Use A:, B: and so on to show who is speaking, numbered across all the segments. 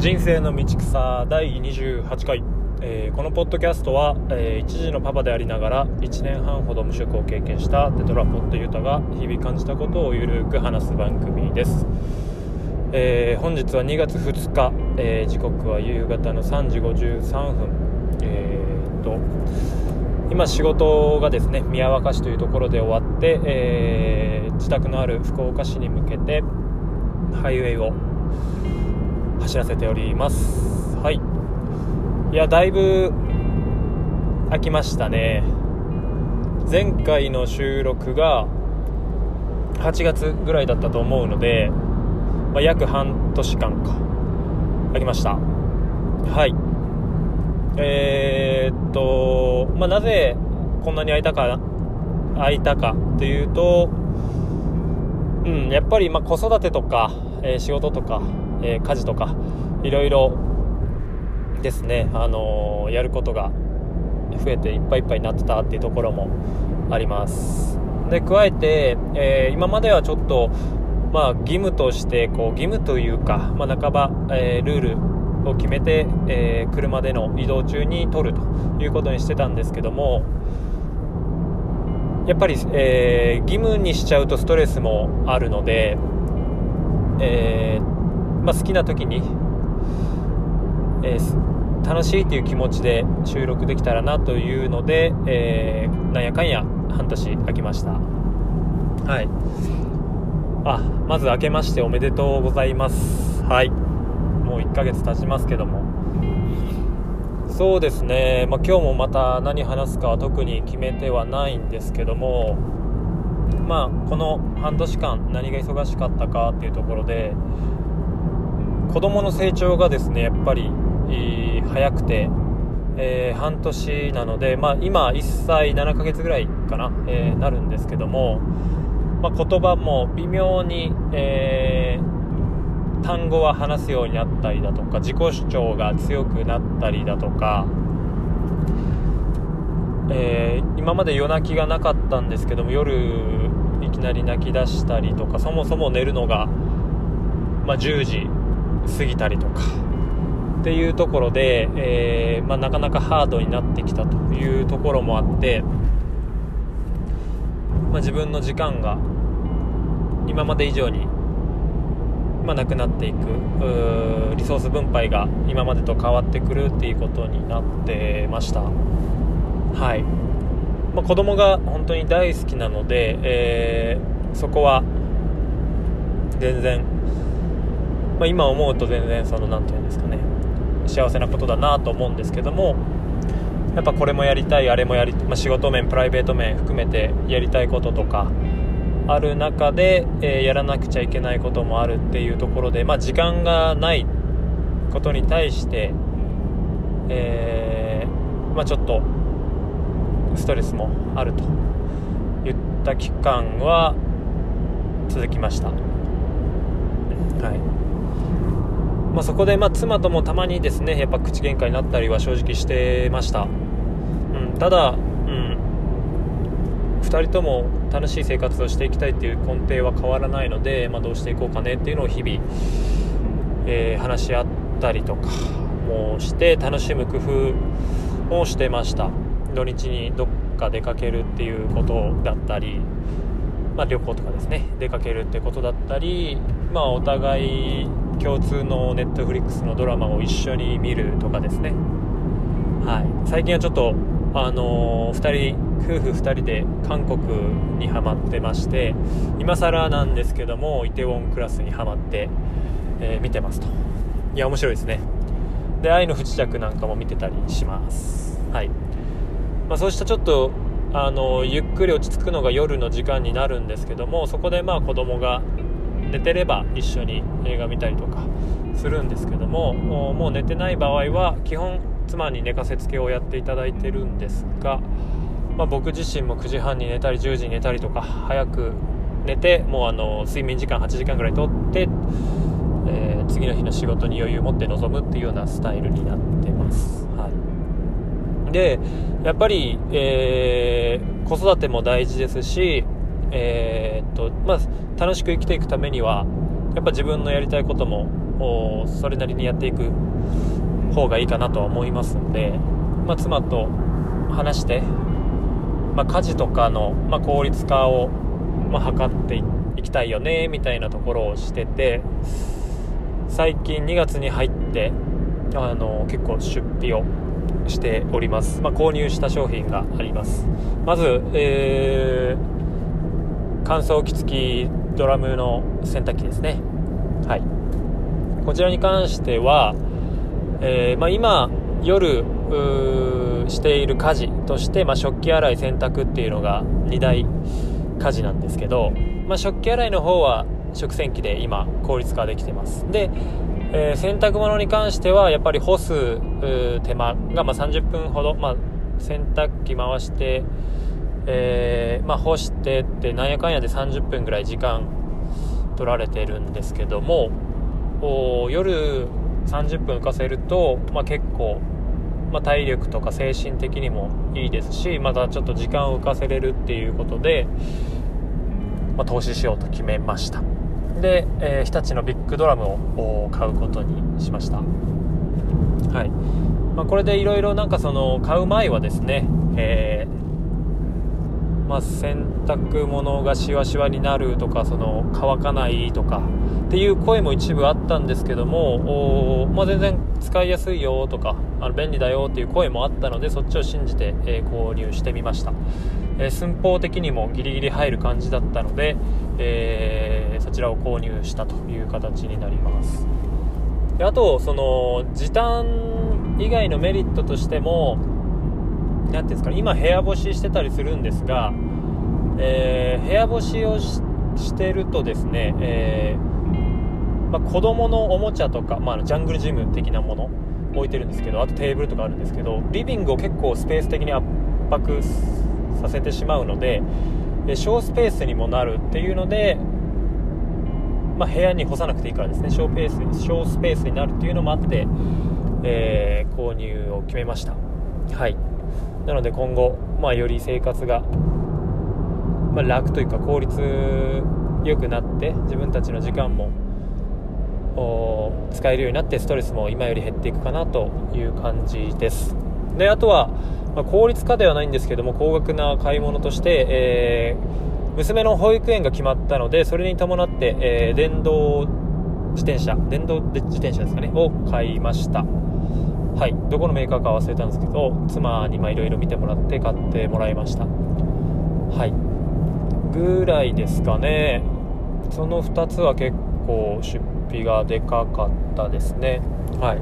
A: 人生の道草第28回、えーこのポッドキャストは、えー一児のパパでありながら1年半ほど無職を経験したテトラポットユタが日々感じたことをゆるく話す番組です、えー本日は2月2日、え時刻は夕方の3時53分。えっと今仕事がですね宮若市というところで終わって、え自宅のある福岡市に向けてハイウェイを走らせております。はい。いやだいぶ飽きましたね。前回の収録が8月ぐらいだったと思うので、まあ、約半年間か。飽きました。はい。えー、っと、まあ、なぜこんなに空いたか空いたかというとうんやっぱりま子育てとか、えー仕事とか、えー家事とかいろいろですね、あのーやることが増えていっぱいいっぱいになってたっていうところもあります。で加えて、えー今まではちょっとまあ義務としてこう義務というか、まあ、半ば、えルールを決めて、えー車での移動中に取るということにしてたんですけどもやっぱり、えー義務にしちゃうとストレスもあるので、えまあ、好きな時に、えー楽しいという気持ちで収録できたらなというので、えーなんやかんや半年空きました。はい。あまず明けましておめでとうございます。はい。もう1ヶ月経ちますけども。そうですね、まあ、今日もまた何話すかは特に決めてはないんですけどもまあこの半年間何が忙しかったかっていうところで子供の成長がですねやっぱり、早くて、えー半年なので、まあ、今1歳7ヶ月ぐらいかな、えーなるんですけども、まあ、言葉も微妙に、え単語は話すようになったりだとか自己主張が強くなったりだとか、え今まで夜泣きがなかったんですけども夜いきなり泣き出したりとかそもそも寝るのが、まあ、10時過ぎたりとかっていうところで、えーまあ、なかなかハードになってきたというところもあって、まあ、自分の時間が今まで以上にまあ、なくなっていくリソース分配が今までと変わってくるっていうことになってました。はい、まあ、子供が本当に大好きなので、えーそこは全然、まあ、今思うと全然その何て言うんですかね幸せなことだなと思うんですけどもやっぱこれもやりたいあれもやり、まあ、仕事面プライベート面含めてやりたいこととかある中で、えーやらなくちゃいけないこともあるっていうところで、まあ、時間がないことに対して、えーまあ、ちょっとストレスもあるといった期間は続きました。はいまあ、そこで、まあ、妻ともたまにですねやっぱ口喧嘩になったりは正直してました、うん、ただ、うん、2人とも楽しい生活をしていきたいっていう根底は変わらないので、まあ、どうしていこうかねっていうのを日々、えー話し合ったりとかもして楽しむ工夫をしてました。土日にどっか出かけるっていうことだったり、まあ、旅行とかですね出かけるってことだったり、まあ、お互い共通のネットフリックスのドラマを一緒に見るとかですね。はい、最近はちょっと、あのー、2人夫婦2人で韓国にハマってまして今更なんですけどもイテウォンクラスにハマって、えー見てますと。いや面白いですね。で愛の不時着なんかも見てたりします。はい、まあ、そうしたちょっとあのゆっくり落ち着くのが夜の時間になるんですけどもそこでまあ子供が寝てれば一緒に映画見たりとかするんですけどももう寝てない場合は基本妻に寝かせつけをやっていただいてるんですが、まあ、僕自身も9時半に寝たり10時に寝たりとか早く寝てもうあの睡眠時間8時間ぐらいとって、えー次の日の仕事に余裕を持って臨むっていうようなスタイルになってます。はいでやっぱり、えー子育ても大事ですし、えーっとまあ、楽しく生きていくためにはやっぱ自分のやりたいこともそれなりにやっていく方がいいかなとは思いますので、まあ、妻と話して、まあ、家事とかの、まあ、効率化を、まあ、図っていきたいよねみたいなところをしてて最近2月に入ってあの結構出費をしております、まあ、購入した商品があります。まず、えー、乾燥機付きドラムの洗濯機ですね。はい。こちらに関しては、えー、まあ、今夜している家事として、まあ、食器洗い洗濯っていうのが2大家事なんですけど、まあ、食器洗いの方は食洗機で今効率化できてます。で、えー、洗濯物に関してはやっぱり干す手間がま30分ほど、ま、洗濯機回して、えー、まあ、干してってなんやかんやで30分ぐらい時間取られてるんですけども夜30分浮かせると、まあ、結構、まあ、体力とか精神的にもいいですしまたちょっと時間を浮かせれるっていうことで、まあ、投資しようと決めました。で、えー、日立のビッグドラムを買うことにしました。はい、まあ、これでいろいろなんかその買う前はですね、えーまあ、洗濯物がしわしわになるとかその乾かないとかっていう声も一部あったんですけども、まあ、全然使いやすいよとかあの便利だよっていう声もあったのでそっちを信じて、えー、購入してみました、えー、寸法的にもギリギリ入る感じだったので、えー、そちらを購入したという形になります。であとその時短以外のメリットとしても何ていうんですかね今部屋干ししてたりするんですが、えー、部屋干しをしてるとですね、えーまあ、子供のおもちゃとか、まあ、ジャングルジム的なもの置いてるんですけどあとテーブルとかあるんですけどリビングを結構スペース的に圧迫させてしまうので小スペースにもなるっていうので、まあ、部屋に干さなくていいからですね小ペース小スペースになるっていうのもあって、えー、購入を決めました。はい。なので今後、まあ、より生活が、まあ、楽というか効率良くなって自分たちの時間も使えるようになってストレスも今より減っていくかなという感じです。であとは、まあ、効率化ではないんですけども高額な買い物として、えー、娘の保育園が決まったのでそれに伴って、えー、電動自転車電動自転車ですかねを買いました。はい。どこのメーカーか忘れたんですけど妻にいろいろ見てもらって買ってもらいました。はい。ぐらいですかね。その2つは結構出費がでかかったですね。はい。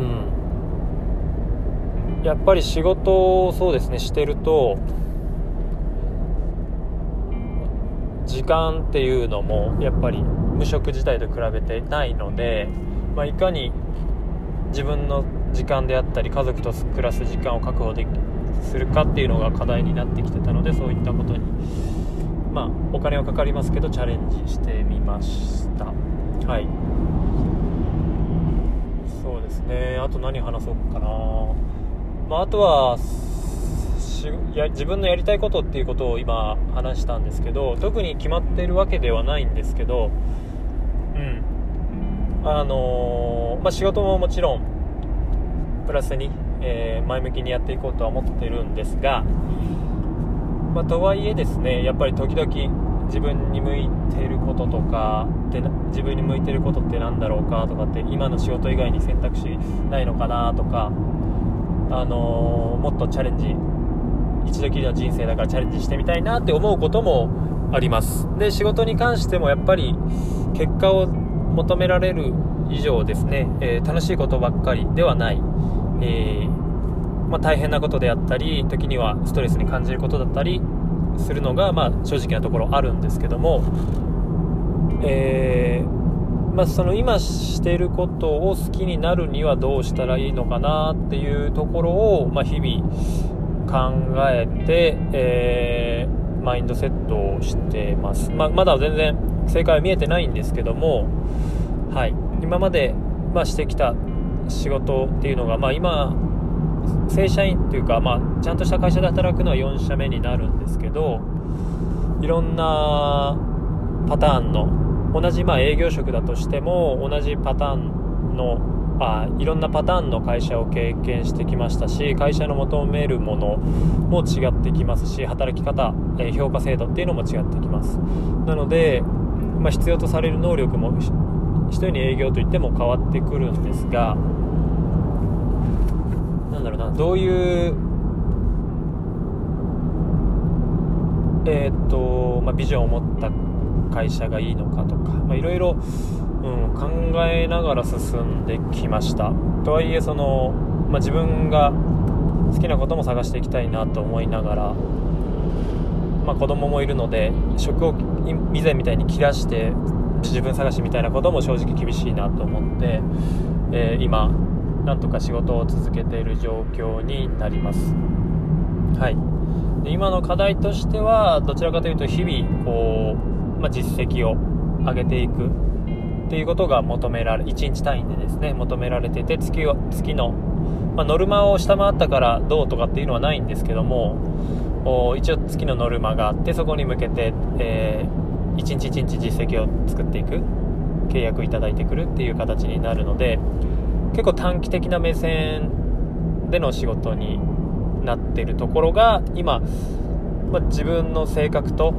A: うん。やっぱり仕事をそうですねしてると時間っていうのもやっぱり無職自体と比べてないので、まあ、いかに自分の時間であったり家族と暮らす時間を確保できするかっていうのが課題になってきてたのでそういったことにまあお金はかかりますけどチャレンジしてみました。はい。そうですね。あと何話そうかな。まあ、あとはや自分のやりたいことっていうことを今話したんですけど特に決まってるわけではないんですけどあのー、まあ、仕事ももちろんプラスに、えー、前向きにやっていこうとは思ってるんですが、まあ、とはいえですねやっぱり時々自分に向いてることとかで自分に向いてることって何だろうかとかって今の仕事以外に選択肢ないのかなとか、あのー、もっとチャレンジ一度きりの人生だからチャレンジしてみたいなって思うこともあります。で仕事に関してもやっぱり結果を求められる以上ですね、えー、楽しいことばっかりではない、えー、まあ、大変なことであったり時にはストレスに感じることだったりするのが、まあ、正直なところあるんですけども、えー、まあ、その今してることを好きになるにはどうしたらいいのかなっていうところを、ま日々考えて、えマインドセットをしてます、ままだ全然正解は見えてないんですけども、はい、今まで、まあ、してきた仕事っていうのが、まあ、今正社員っていうか、まあ、ちゃんとした会社で働くのは4社目になるんですけどいろんなパターンの同じまあ営業職だとしても同じパターンのあいろんなパターンの会社を経験してきましたし会社の求めるものも違ってきますし働き方、え評価制度っていうのも違ってきます。なので、まあ、必要とされる能力も一人に営業といっても変わってくるんですがなんだろうなどういうえー、っと、まあ、ビジョンを持った会社がいいのかとかいろいろ考えながら進んできました。とはいえその、まあ、自分が好きなことも探していきたいなと思いながら、まあ、子供もいるので職を以前みたいに切らして自分探しみたいなことも正直厳しいなと思って、えー、今なんとか仕事を続けている状況になります。はい。で今の課題としてはどちらかというと日々こう、まあ、実績を上げていくっていうことが求められ1日単位でですね求められてて月月の、まあ、ノルマを下回ったからどうとかっていうのはないんですけども一応月のノルマがあってそこに向けて、えー、1日1日実績を作っていく契約いただいてくるっていう形になるので結構短期的な目線での仕事になってるところが今、まあ、自分の性格と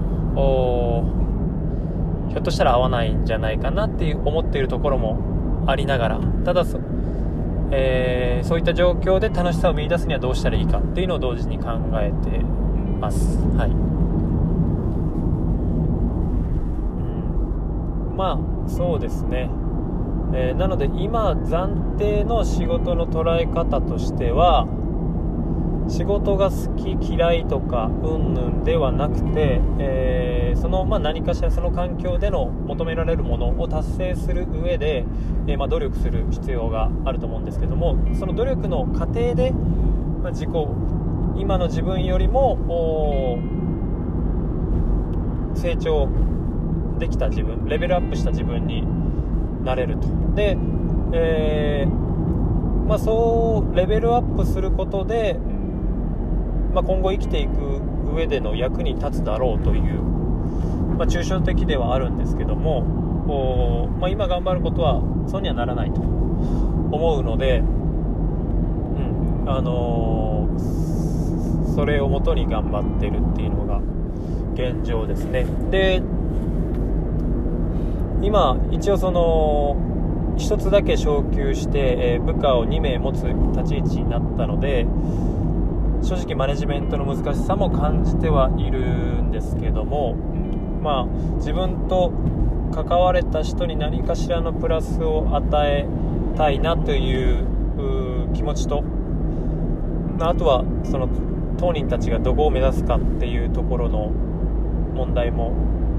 A: ひょっとしたら合わないんじゃないかなっていう思っているところもありながらただそ,、えー、そういった状況で楽しさを見いだすにはどうしたらいいかっていうのを同時に考えてます。はい。うん、まあそうですね、えー、なので今暫定の仕事の捉え方としては仕事が好き嫌いとかうんぬんではなくて、えー、その、まあ、何かしらその環境での求められるものを達成する上で、えー、まあ、努力する必要があると思うんですけどもその努力の過程で、まあ、自己今の自分よりも成長できた自分レベルアップした自分になれると。で、えー、まあ、そうレベルアップすることでまあ、今後生きていく上での役に立つだろうという、まあ、抽象的ではあるんですけども、まあ、今頑張ることはそうにはならないと思うので、うんあのー、それをもとに頑張ってるっていうのが現状ですね。で今一応その1つだけ昇給して、えー、部下を2名持つ立ち位置になったので正直マネジメントの難しさも感じてはいるんですけどもまあ自分と関われた人に何かしらのプラスを与えたいなという気持ちとあとはその当人たちがどこを目指すかっていうところの問題も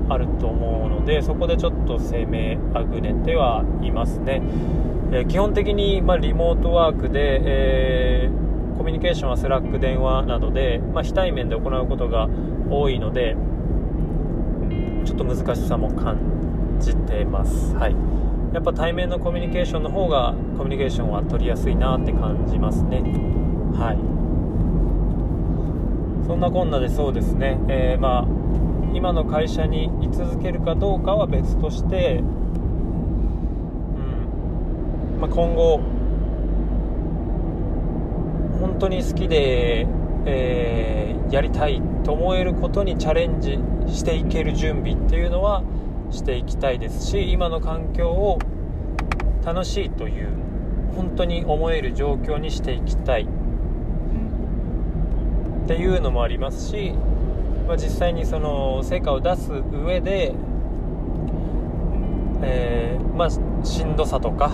A: あると思うのでそこでちょっと攻めあぐねてはいますね、えー、基本的に、まあ、リモートワークで、えーコミュニケーションは Slack 電話などで、まあ、非対面で行うことが多いのでちょっと難しさも感じてます、はい、やっぱ対面のコミュニケーションの方がコミュニケーションは取りやすいなって感じますね。はいそんなこんなでそうですね、えー、まあ今の会社に居続けるかどうかは別として、うん。まあ、今後本当に好きで、えー、やりたいと思えることにチャレンジしていける準備っていうのはしていきたいですし今の環境を楽しいという本当に思える状況にしていきたい。っていうのもありますし、まあ、実際にその成果を出す上で、えー、まあ、しんどさとか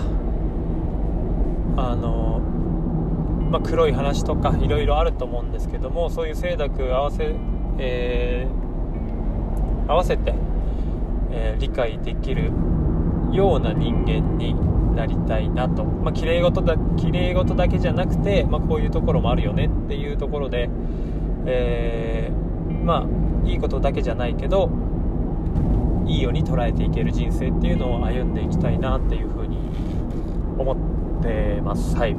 A: あのまあ、黒い話とかいろいろあると思うんですけどもそういう清濁合わせ、えー、合わせて、えー、理解できるような人間になりたいなと、まあ、綺麗事だ綺麗事だけじゃなくて、まあ、こういうところもあるよねっていうところで、えー、まあいいことだけじゃないけどいいように捉えていける人生っていうのを歩んでいきたいなっていうふうに思ってます。はい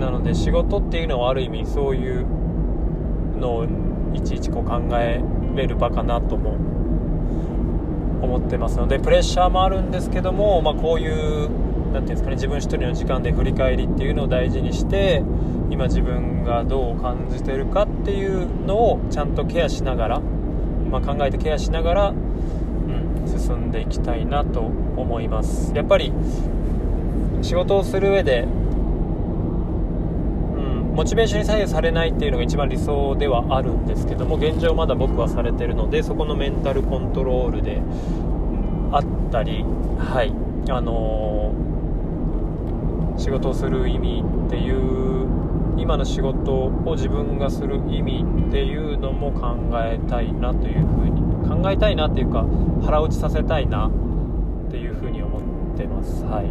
A: なので仕事っていうのはある意味そういうのをいちいちこう考えれる場かなとも思ってますのでプレッシャーもあるんですけども、まあ、こういう何ていうんですかね自分一人の時間で振り返りっていうのを大事にして今自分がどう感じてるかっていうのをちゃんとケアしながら、まあ、考えてケアしながら、うん、進んでいきたいなと思います。やっぱり仕事をする上で、うん、モチベーションに左右されないっていうのが一番理想ではあるんですけども現状まだ僕はされてるのでそこのメンタルコントロールであったりはいあのー、仕事をする意味っていう今の仕事を自分がする意味っていうのも考えたいなというふうに考えたいなっていうか腹落ちさせたいなっていうふうに思ってます。はい。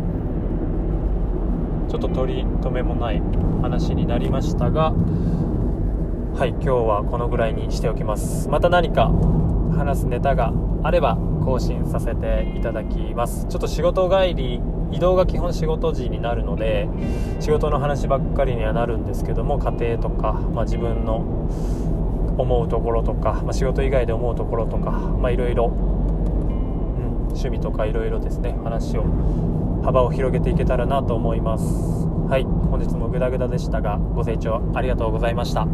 A: ちょっと取り留めもない話になりましたがはい今日はこのぐらいにしておきます。また何か話すネタがあれば更新させていただきます。ちょっと仕事帰り移動が基本仕事時になるので仕事の話ばっかりにはなるんですけども家庭とか、まあ、自分の思うところとか、まあ、仕事以外で思うところとかいろいろ趣味とかいろいろですね話を幅を広げていけたらなと思います。はい本日もグダグダでしたがご清聴ありがとうございました。